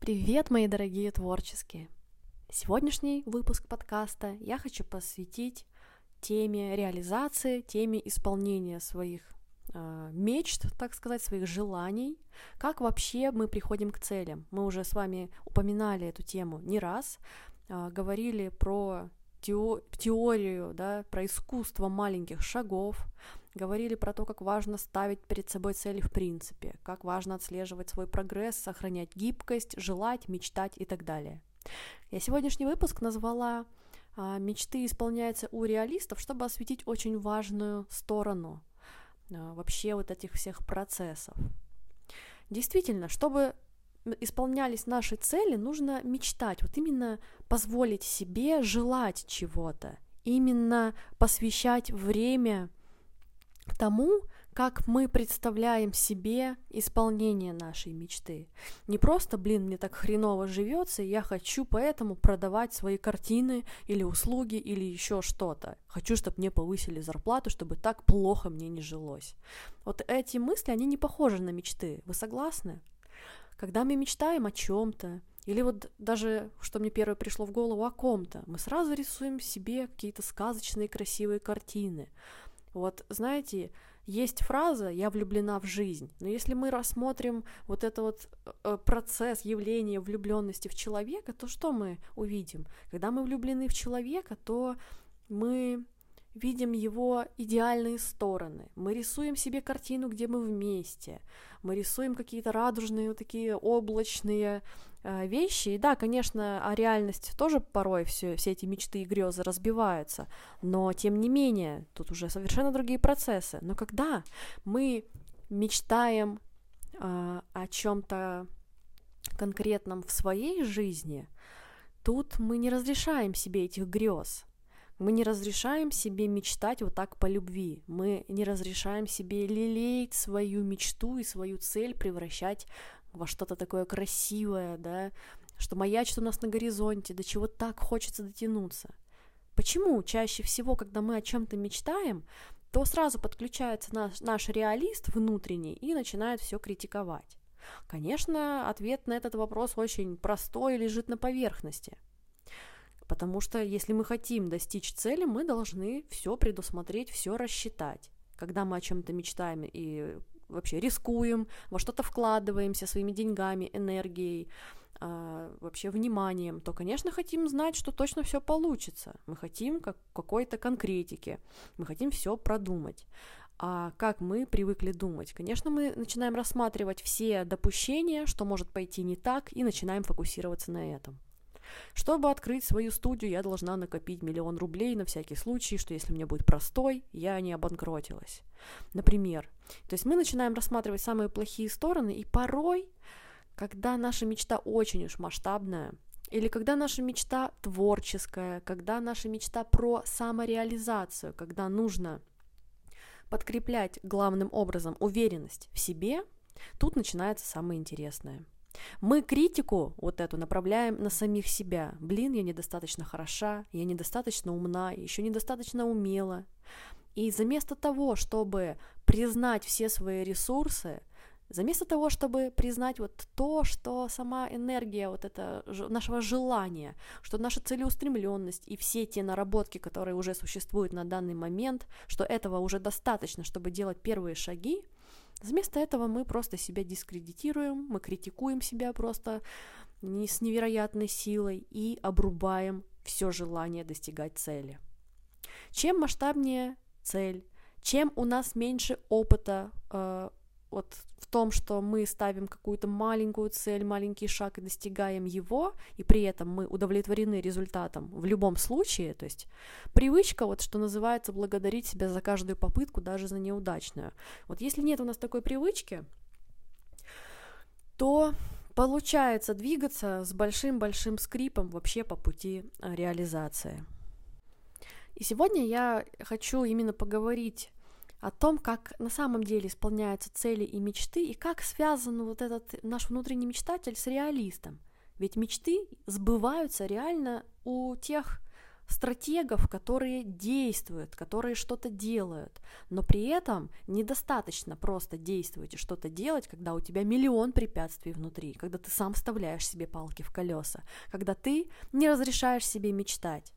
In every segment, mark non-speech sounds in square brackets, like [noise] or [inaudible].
Привет, мои дорогие творческие! Сегодняшний выпуск подкаста я хочу посвятить теме реализации, теме исполнения своих э, мечт, так сказать, своих желаний, как вообще мы приходим к целям. Мы уже с вами упоминали эту тему не раз, э, говорили про теорию, да, про искусство маленьких шагов, говорили про то, как важно ставить перед собой цели в принципе, как важно отслеживать свой прогресс, сохранять гибкость, желать, мечтать и так далее. Я сегодняшний выпуск назвала а, «Мечты исполняются у реалистов», чтобы осветить очень важную сторону а, вообще вот этих всех процессов. Действительно, чтобы исполнялись наши цели, нужно мечтать, вот именно позволить себе желать чего-то, именно посвящать время тому, как мы представляем себе исполнение нашей мечты. Не просто, блин, мне так хреново живется, я хочу поэтому продавать свои картины или услуги или еще что-то. Хочу, чтобы мне повысили зарплату, чтобы так плохо мне не жилось. Вот эти мысли, они не похожи на мечты. Вы согласны? Когда мы мечтаем о чем-то, или вот даже, что мне первое пришло в голову, о ком-то, мы сразу рисуем себе какие-то сказочные красивые картины. Вот, знаете, есть фраза «я влюблена в жизнь», но если мы рассмотрим вот этот вот э, процесс явления влюбленности в человека, то что мы увидим? Когда мы влюблены в человека, то мы видим его идеальные стороны, мы рисуем себе картину, где мы вместе, мы рисуем какие-то радужные, вот такие облачные вещи. И да, конечно, а реальность тоже порой все, все эти мечты и грезы разбиваются, но тем не менее, тут уже совершенно другие процессы. Но когда мы мечтаем э, о чем-то конкретном в своей жизни, тут мы не разрешаем себе этих грез. Мы не разрешаем себе мечтать вот так по любви. Мы не разрешаем себе лелеять свою мечту и свою цель превращать во что-то такое красивое, да, что маячит у нас на горизонте, до чего так хочется дотянуться. Почему чаще всего, когда мы о чем-то мечтаем, то сразу подключается наш, наш реалист внутренний и начинает все критиковать? Конечно, ответ на этот вопрос очень простой и лежит на поверхности – Потому что если мы хотим достичь цели, мы должны все предусмотреть, все рассчитать. Когда мы о чем-то мечтаем и вообще рискуем, во что-то вкладываемся своими деньгами, энергией, э, вообще вниманием, то, конечно, хотим знать, что точно все получится. Мы хотим как какой-то конкретики, мы хотим все продумать. А как мы привыкли думать? Конечно, мы начинаем рассматривать все допущения, что может пойти не так, и начинаем фокусироваться на этом. Чтобы открыть свою студию, я должна накопить миллион рублей на всякий случай, что если мне будет простой, я не обанкротилась. Например. То есть мы начинаем рассматривать самые плохие стороны, и порой, когда наша мечта очень уж масштабная, или когда наша мечта творческая, когда наша мечта про самореализацию, когда нужно подкреплять главным образом уверенность в себе, тут начинается самое интересное – мы критику вот эту направляем на самих себя. Блин, я недостаточно хороша, я недостаточно умна, еще недостаточно умела. И вместо того, чтобы признать все свои ресурсы, Вместо того, чтобы признать вот то, что сама энергия вот это нашего желания, что наша целеустремленность и все те наработки, которые уже существуют на данный момент, что этого уже достаточно, чтобы делать первые шаги, Вместо этого мы просто себя дискредитируем, мы критикуем себя просто не с невероятной силой и обрубаем все желание достигать цели. Чем масштабнее цель, чем у нас меньше опыта э, вот в том, что мы ставим какую-то маленькую цель, маленький шаг и достигаем его, и при этом мы удовлетворены результатом в любом случае, то есть привычка, вот что называется, благодарить себя за каждую попытку, даже за неудачную. Вот если нет у нас такой привычки, то получается двигаться с большим-большим скрипом вообще по пути э, реализации. И сегодня я хочу именно поговорить о том, как на самом деле исполняются цели и мечты, и как связан вот этот наш внутренний мечтатель с реалистом. Ведь мечты сбываются реально у тех стратегов, которые действуют, которые что-то делают, но при этом недостаточно просто действовать и что-то делать, когда у тебя миллион препятствий внутри, когда ты сам вставляешь себе палки в колеса, когда ты не разрешаешь себе мечтать.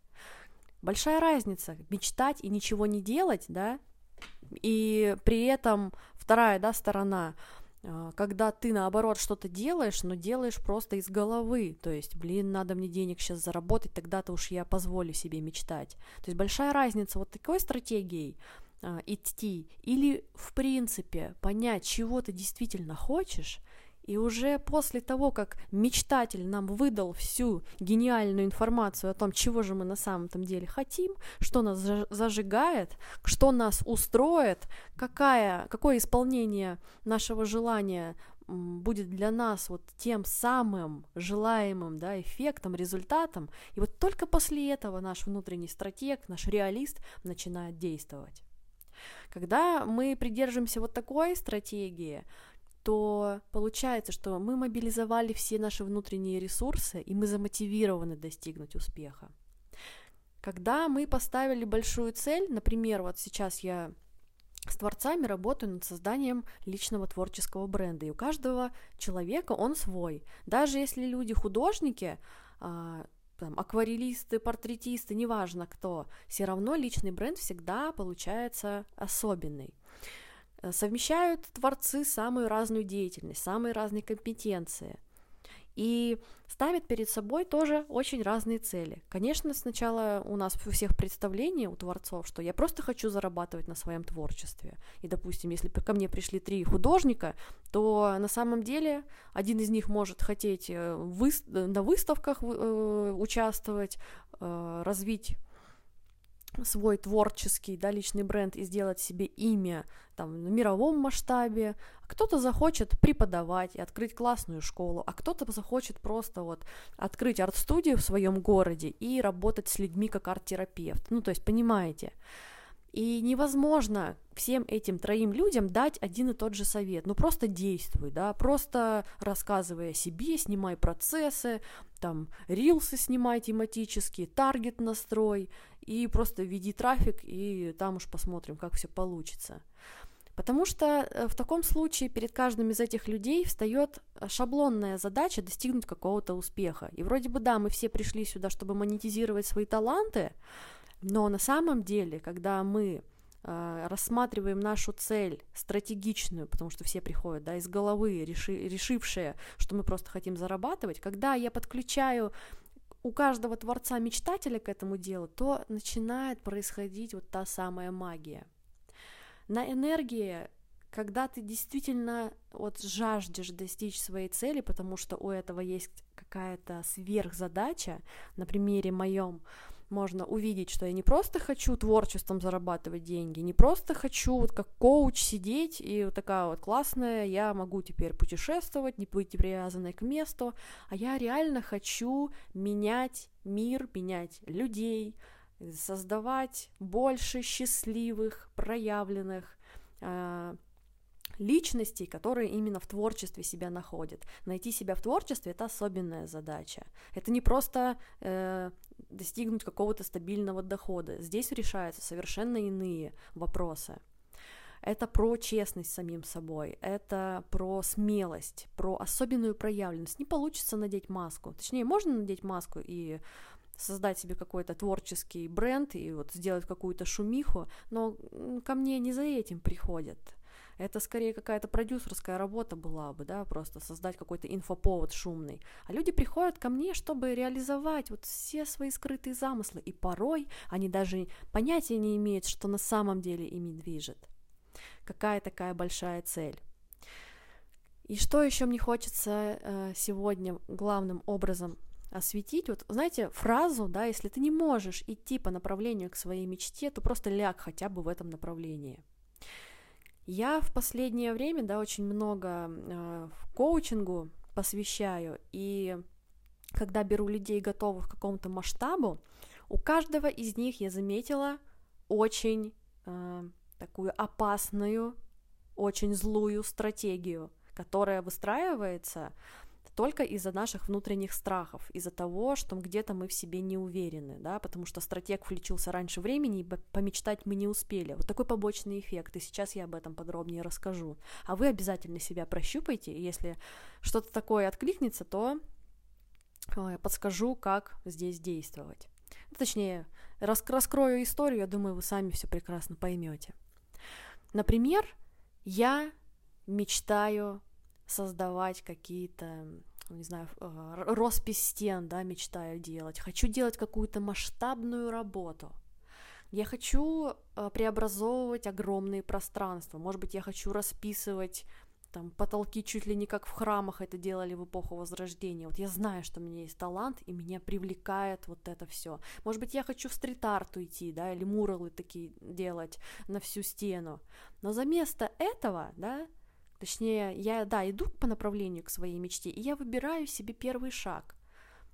Большая разница мечтать и ничего не делать, да, и при этом вторая, да, сторона – а, когда ты наоборот что-то делаешь, но делаешь просто из головы, то есть, блин, надо мне денег сейчас заработать, тогда-то уж я позволю себе мечтать. То есть большая разница вот такой стратегией а, идти или в принципе понять, чего ты действительно хочешь, и уже после того, как мечтатель нам выдал всю гениальную информацию о том, чего же мы на самом деле хотим, что нас зажигает, что нас устроит, какая, какое исполнение нашего желания будет для нас вот тем самым желаемым да, эффектом, результатом. И вот только после этого наш внутренний стратег, наш реалист начинает действовать. Когда мы придерживаемся вот такой стратегии, то получается, что мы мобилизовали все наши внутренние ресурсы, и мы замотивированы достигнуть успеха. Когда мы поставили большую цель, например, вот сейчас я с творцами работаю над созданием личного творческого бренда, и у каждого человека он свой. Даже если люди художники, а, там, акварелисты, портретисты, неважно кто, все равно личный бренд всегда получается особенный. Э, совмещают творцы самую разную деятельность, самые разные компетенции и ставят перед собой тоже очень разные цели. Конечно, сначала у нас у всех представление у творцов, что я просто хочу зарабатывать на своем творчестве. И, допустим, если ко мне пришли три художника, то на самом деле один из них может хотеть э, вы... на выставках э, участвовать, развить свой творческий, да, личный бренд и сделать себе имя там, на мировом масштабе, кто-то захочет преподавать и открыть классную школу, а кто-то захочет просто вот открыть арт-студию в своем городе и работать с людьми как арт-терапевт. Ну, то есть, понимаете, и невозможно всем этим троим людям дать один и тот же совет. Ну просто действуй, да, просто рассказывай о себе, снимай процессы, там, рилсы снимай тематические, таргет настрой, и просто веди трафик, и там уж посмотрим, как все получится. Потому что э, в таком случае перед каждым из этих людей встает шаблонная задача достигнуть какого-то успеха. И вроде бы да, мы все пришли сюда, чтобы монетизировать свои таланты, но на самом деле, когда мы э, рассматриваем нашу цель стратегичную, потому что все приходят да, из головы, реши, решившие, что мы просто хотим зарабатывать, когда я подключаю у каждого творца-мечтателя к этому делу, то начинает происходить вот та самая магия. На энергии, когда ты действительно вот жаждешь достичь своей цели, потому что у этого есть какая-то сверхзадача, на примере моем, можно увидеть, что я не просто хочу творчеством зарабатывать деньги, не просто хочу вот как коуч сидеть и вот такая вот классная, я могу теперь путешествовать, не быть привязанной к месту, а я реально хочу менять мир, менять людей, создавать больше счастливых, проявленных, э, личностей, которые именно в творчестве себя находят. Найти себя в творчестве это особенная задача. Это не просто э, достигнуть какого-то стабильного дохода. Здесь решаются совершенно иные вопросы. Это про честность с самим собой, это про смелость, про особенную проявленность. Не получится надеть маску. Точнее, можно надеть маску и создать себе какой-то творческий бренд и вот сделать какую-то шумиху, но ко мне не за этим приходят. Это скорее какая-то продюсерская работа была бы, да, просто создать какой-то инфоповод шумный. А люди приходят ко мне, чтобы реализовать вот все свои скрытые замыслы, и порой они даже понятия не имеют, что на самом деле ими движет. Какая такая большая цель. И что еще мне хочется э, сегодня главным образом осветить. Вот, знаете, фразу, да, если ты не можешь идти по направлению к своей мечте, то просто ляг хотя бы в этом направлении. Я в последнее время, да, очень много э, коучингу посвящаю, и когда беру людей, готовых к какому-то масштабу, у каждого из них я заметила очень э, такую опасную, очень злую стратегию, которая выстраивается только из-за наших внутренних страхов, из-за того, что где-то мы в себе не уверены, да, потому что стратег включился раньше времени, и помечтать мы не успели. Вот такой побочный эффект, и сейчас я об этом подробнее расскажу. А вы обязательно себя прощупайте, и если что-то такое откликнется, то я подскажу, как здесь действовать. Точнее, раскрою историю, я думаю, вы сами все прекрасно поймете. Например, я мечтаю создавать какие-то, не знаю, э, роспись стен, да, мечтаю делать. Хочу делать какую-то масштабную работу. Я хочу э, преобразовывать огромные пространства. Может быть, я хочу расписывать там потолки чуть ли не как в храмах это делали в эпоху Возрождения. Вот я знаю, что у меня есть талант, и меня привлекает вот это все. Может быть, я хочу в стрит-арту идти, да, или муралы такие делать на всю стену. Но за место этого, да, точнее, я, да, иду по направлению к своей мечте, и я выбираю себе первый шаг.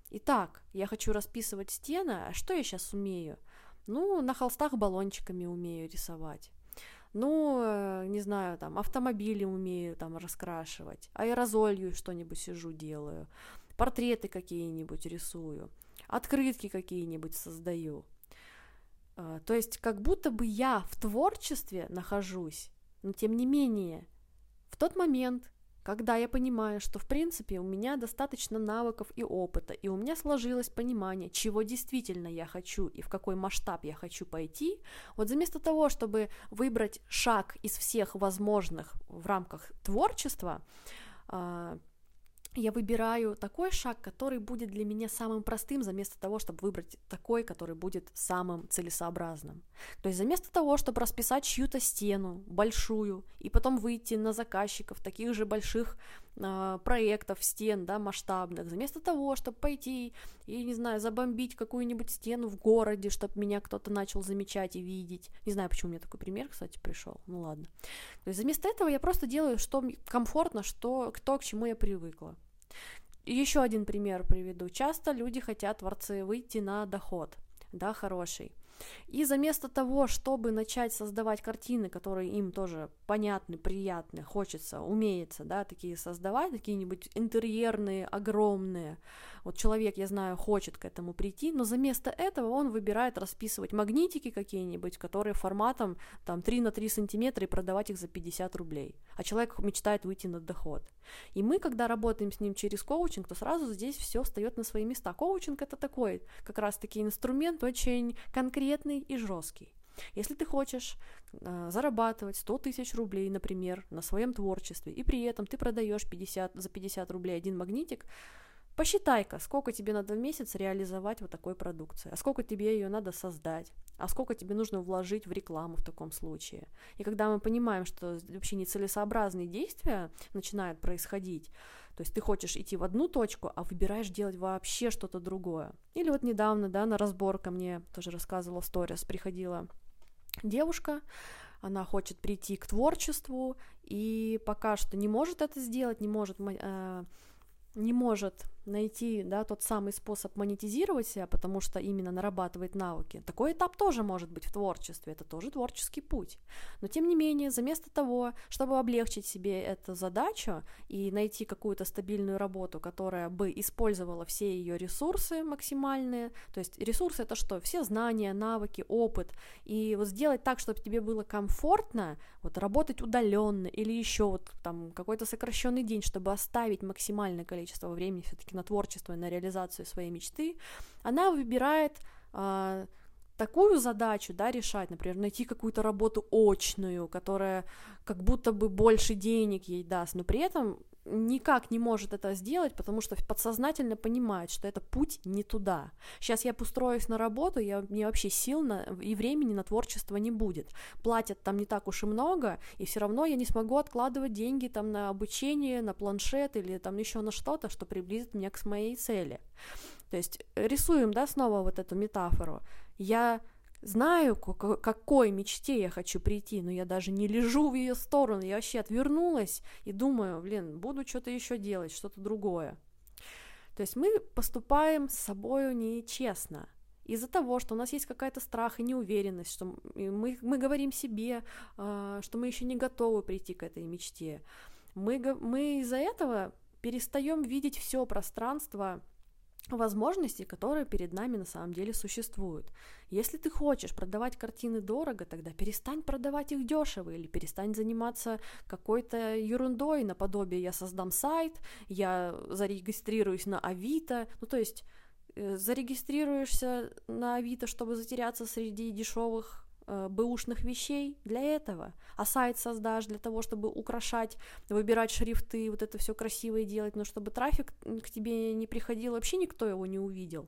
Итак, я хочу расписывать стены, а что я сейчас умею? Ну, на холстах баллончиками умею рисовать ну, э, не знаю, там, автомобили умею там раскрашивать, аэрозолью что-нибудь сижу делаю, портреты какие-нибудь рисую, открытки какие-нибудь создаю. А, то есть как будто бы я в творчестве нахожусь, но тем не менее, в тот момент, когда я понимаю, что в принципе у меня достаточно навыков и опыта, и у меня сложилось понимание, чего действительно я хочу и в какой масштаб я хочу пойти, вот вместо того, чтобы выбрать шаг из всех возможных в рамках творчества, а, я выбираю такой шаг, который будет для меня самым простым, вместо того, чтобы выбрать такой, который будет самым целесообразным. То есть вместо того, чтобы расписать чью-то стену большую и потом выйти на заказчиков таких же больших проектов, стен, да, масштабных, вместо того, чтобы пойти и, не знаю, забомбить какую-нибудь стену в городе, чтобы меня кто-то начал замечать и видеть. Не знаю, почему мне такой пример, кстати, пришел. Ну ладно. То есть вместо этого я просто делаю, что комфортно, что, то, к чему я привыкла. Еще один пример приведу. Часто люди хотят, творцы, выйти на доход, да, хороший. И заместо того, чтобы начать создавать картины, которые им тоже понятны, приятны, хочется, умеется, да, такие создавать, какие-нибудь интерьерные, огромные, вот человек, я знаю, хочет к этому прийти, но заместо этого он выбирает расписывать магнитики какие-нибудь, которые форматом там 3 на 3 сантиметра и продавать их за 50 рублей. А человек мечтает выйти на доход. И мы, когда работаем с ним через коучинг, то сразу здесь все встает на свои места. Коучинг это такой, как раз таки инструмент очень конкретный и жесткий. Если ты хочешь э, зарабатывать 100 тысяч рублей, например, на своем творчестве, и при этом ты продаешь 50, за 50 рублей один магнитик, Посчитай-ка, сколько тебе надо в месяц реализовать вот такой продукции, а сколько тебе ее надо создать, а сколько тебе нужно вложить в рекламу в таком случае. И когда мы понимаем, что вообще нецелесообразные действия начинают происходить, то есть ты хочешь идти в одну точку, а выбираешь делать вообще что-то другое. Или вот недавно, да, на разбор ко мне тоже рассказывала сторис, приходила девушка, она хочет прийти к творчеству и пока что не может это сделать, не может э, не может найти да, тот самый способ монетизировать себя, потому что именно нарабатывает навыки. Такой этап тоже может быть в творчестве, это тоже творческий путь. Но тем не менее, вместо того, чтобы облегчить себе эту задачу и найти какую-то стабильную работу, которая бы использовала все ее ресурсы максимальные, то есть ресурсы это что? Все знания, навыки, опыт, и вот сделать так, чтобы тебе было комфортно, вот работать удаленно или еще вот там какой-то сокращенный день, чтобы оставить максимальное количество времени все-таки на творчество и на реализацию своей мечты, она выбирает э, такую задачу, да, решать, например, найти какую-то работу очную, которая как будто бы больше денег ей даст, но при этом никак не может это сделать, потому что подсознательно понимает, что это путь не туда. Сейчас я устроюсь на работу, я, мне вообще сил на, и времени на творчество не будет. Платят там не так уж и много, и все равно я не смогу откладывать деньги там на обучение, на планшет или там еще на что-то, что приблизит меня к моей цели. То есть рисуем, да, снова вот эту метафору. Я знаю, к какой мечте я хочу прийти, но я даже не лежу в ее сторону, я вообще отвернулась и думаю, блин, буду что-то еще делать, что-то другое. То есть мы поступаем с собой нечестно. Из-за того, что у нас есть какая-то страх и неуверенность, что мы, мы говорим себе, а, что мы еще не готовы прийти к этой мечте. Мы, мы из-за этого перестаем видеть все пространство возможностей, которые перед нами на самом деле существуют. Если ты хочешь продавать картины дорого, тогда перестань продавать их дешево или перестань заниматься какой-то ерундой наподобие я создам сайт, я зарегистрируюсь на Авито, ну то есть э, зарегистрируешься на Авито, чтобы затеряться среди дешевых э, бэушных вещей для этого, а сайт создашь для того, чтобы украшать, выбирать шрифты, вот это все красивое делать, но чтобы трафик к тебе не приходил, вообще никто его не увидел.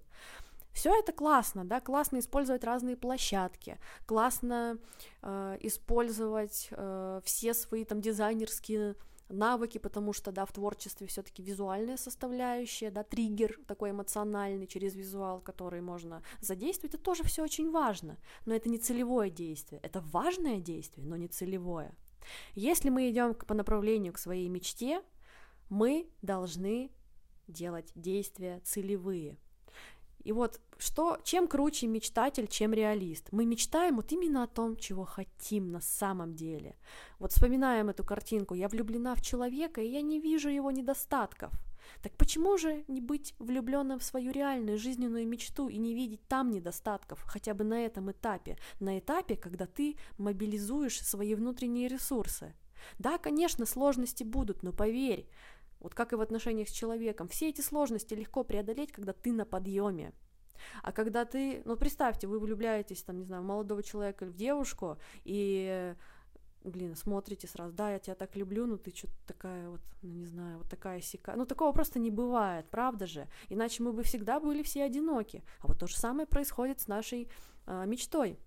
Все это классно, да, классно использовать разные площадки, классно э, использовать э, все свои там дизайнерские навыки, потому что, да, в творчестве все-таки визуальная составляющая, да, триггер такой эмоциональный через визуал, который можно задействовать, это тоже все очень важно, но это не целевое действие, это важное действие, но не целевое. Если мы идем по направлению к своей мечте, мы должны делать действия целевые – и вот что, чем круче мечтатель, чем реалист? Мы мечтаем вот именно о том, чего хотим на самом деле. Вот вспоминаем эту картинку, я влюблена в человека, и я не вижу его недостатков. Так почему же не быть влюбленным в свою реальную жизненную мечту и не видеть там недостатков, хотя бы на этом этапе, на этапе, когда ты мобилизуешь свои внутренние ресурсы? Да, конечно, сложности будут, но поверь, вот как и в отношениях с человеком. Все эти сложности легко преодолеть, когда ты на подъеме. А когда ты, ну представьте, вы влюбляетесь, там, не знаю, в молодого человека или в девушку, и блин, смотрите сразу, да, я тебя так люблю, но ты что-то такая вот, ну не знаю, вот такая сика. Ну такого просто не бывает, правда же? Иначе мы бы всегда были все одиноки. А вот то же самое происходит с нашей э, мечтой.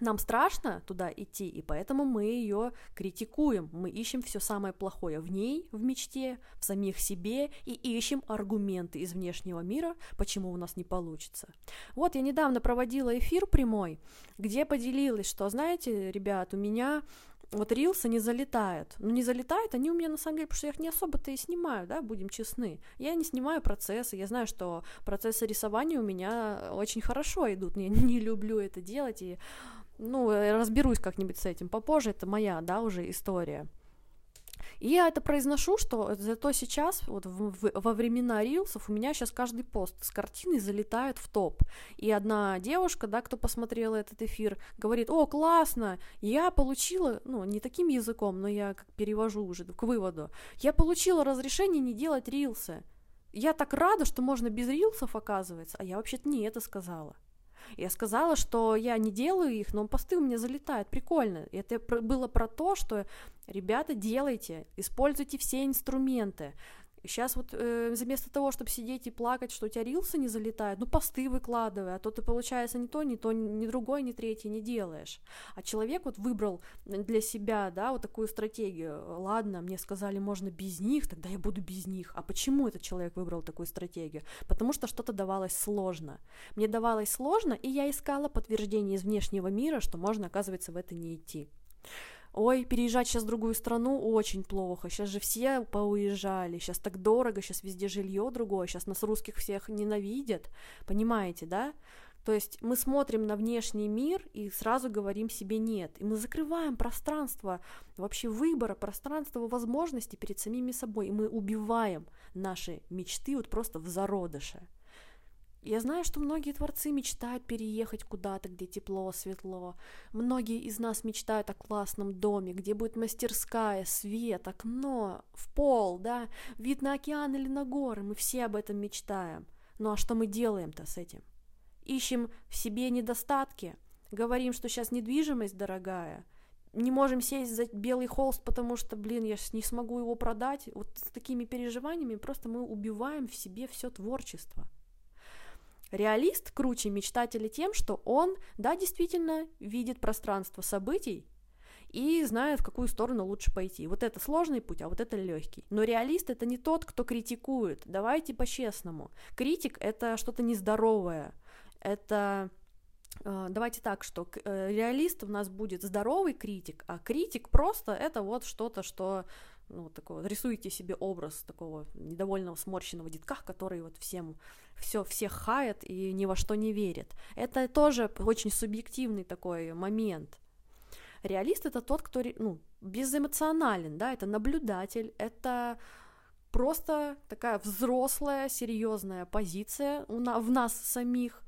Нам страшно туда идти, и поэтому мы ее критикуем. Мы ищем все самое плохое в ней, в мечте, в самих себе и ищем аргументы из внешнего мира, почему у нас не получится. Вот я недавно проводила эфир прямой, где поделилась, что, знаете, ребят, у меня вот рилсы не залетают. Ну, не залетают они у меня, на самом деле, потому что я их не особо-то и снимаю, да, будем честны. Я не снимаю процессы, я знаю, что процессы рисования у меня очень хорошо идут, я [laughs] не люблю это делать, и ну, разберусь как-нибудь с этим попозже, это моя, да, уже история. И я это произношу, что зато сейчас, вот в, в, во времена рилсов, у меня сейчас каждый пост с картиной залетает в топ. И одна девушка, да, кто посмотрела этот эфир, говорит, о, классно, я получила, ну, не таким языком, но я как перевожу уже к выводу, я получила разрешение не делать рилсы. Я так рада, что можно без рилсов, оказывается, а я вообще-то не это сказала. Я сказала, что я не делаю их, но посты у меня залетают, прикольно. И это было про то, что, ребята, делайте, используйте все инструменты. Сейчас вот э, вместо того, чтобы сидеть и плакать, что у тебя рилсы не залетают, ну посты выкладывай, а то ты, получается, ни то, ни то, ни другое, ни третье не делаешь. А человек вот выбрал для себя, да, вот такую стратегию. Ладно, мне сказали, можно без них, тогда я буду без них. А почему этот человек выбрал такую стратегию? Потому что что-то давалось сложно. Мне давалось сложно, и я искала подтверждение из внешнего мира, что можно, оказывается, в это не идти ой, переезжать сейчас в другую страну очень плохо, сейчас же все поуезжали, сейчас так дорого, сейчас везде жилье другое, сейчас нас русских всех ненавидят, понимаете, да? То есть мы смотрим на внешний мир и сразу говорим себе нет. И мы закрываем пространство вообще выбора, пространство возможностей перед самими собой. И мы убиваем наши мечты вот просто в зародыше. Я знаю, что многие творцы мечтают переехать куда-то, где тепло, светло. Многие из нас мечтают о классном доме, где будет мастерская, свет, окно, в пол, да, вид на океан или на горы. Мы все об этом мечтаем. Ну а что мы делаем-то с этим? Ищем в себе недостатки, говорим, что сейчас недвижимость дорогая, не можем сесть за белый холст, потому что, блин, я не смогу его продать. Вот с такими переживаниями просто мы убиваем в себе все творчество. Реалист круче мечтателя тем, что он, да, действительно видит пространство событий и знает, в какую сторону лучше пойти. Вот это сложный путь, а вот это легкий. Но реалист это не тот, кто критикует. Давайте по-честному. Критик это что-то нездоровое. Это э, Давайте так, что э, реалист у нас будет здоровый критик, а критик просто это вот что-то, что ну, такого, рисуете себе образ такого недовольного сморщенного детка, который вот всем все всех хает и ни во что не верит. Это тоже очень субъективный такой момент. Реалист это тот, кто ну, безэмоционален, да, это наблюдатель, это просто такая взрослая, серьезная позиция в нас самих,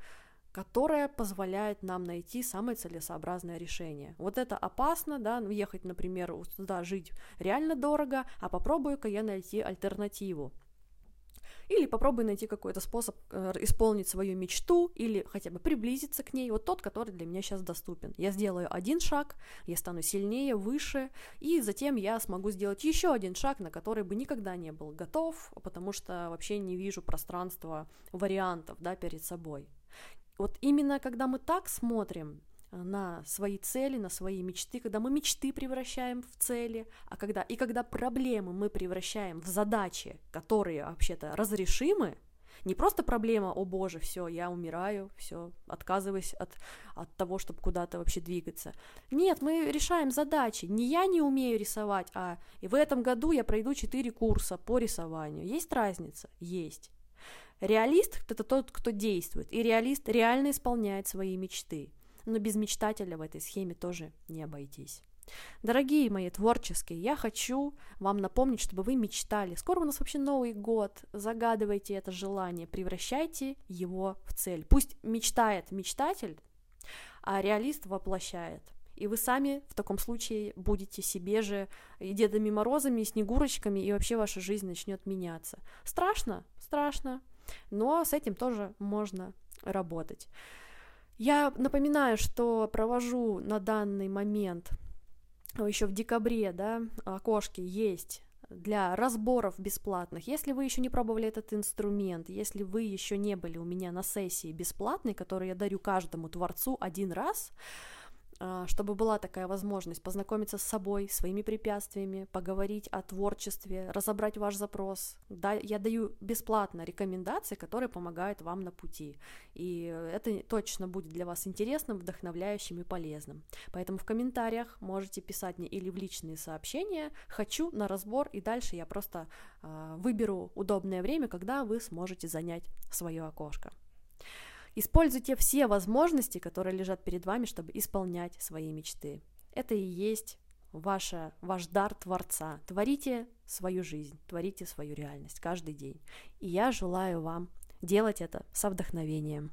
которая позволяет нам найти самое целесообразное решение. Вот это опасно, да, ну, ехать, например, туда жить реально дорого, а попробую-ка я найти альтернативу. Или попробую найти какой-то способ э, исполнить свою мечту или хотя бы приблизиться к ней, вот тот, который для меня сейчас доступен. Я сделаю один шаг, я стану сильнее, выше, и затем я смогу сделать еще один шаг, на который бы никогда не был готов, потому что вообще не вижу пространства вариантов да, перед собой. Вот именно когда мы так смотрим э, на свои цели, на свои мечты, когда мы мечты превращаем в цели, а когда и когда проблемы мы превращаем в задачи, которые вообще-то разрешимы, не просто проблема, о боже, все, я умираю, все, отказываюсь от, от того, чтобы куда-то вообще двигаться. Нет, мы решаем задачи. Не я не умею рисовать, а и в этом году я пройду 4 курса по рисованию. Есть разница? Есть. Реалист — это тот, кто действует, и реалист реально исполняет свои мечты. Но без мечтателя в этой схеме тоже не обойтись. Дорогие мои творческие, я хочу вам напомнить, чтобы вы мечтали. Скоро у нас вообще Новый год. Загадывайте это желание, превращайте его в цель. Пусть мечтает мечтатель, а реалист воплощает. И вы сами в таком случае будете себе же и Дедами Морозами, и Снегурочками, и вообще ваша жизнь начнет меняться. Страшно? Страшно но с этим тоже можно работать. Я напоминаю, что провожу на данный момент еще в декабре, да, окошки есть для разборов бесплатных. Если вы еще не пробовали этот инструмент, если вы еще не были у меня на сессии бесплатной, которую я дарю каждому творцу один раз, а, чтобы была такая возможность познакомиться с собой, своими препятствиями, поговорить о творчестве, разобрать ваш запрос. Да, я даю бесплатно рекомендации, которые помогают вам на пути. И это точно будет для вас интересным, вдохновляющим и полезным. Поэтому в комментариях можете писать мне или в личные сообщения «хочу на разбор», и дальше я просто э, выберу удобное время, когда вы сможете занять свое окошко. Используйте все возможности, которые лежат перед вами, чтобы исполнять свои мечты. Это и есть ваша, ваш дар Творца. Творите свою жизнь, творите свою реальность каждый день. И я желаю вам делать это со вдохновением.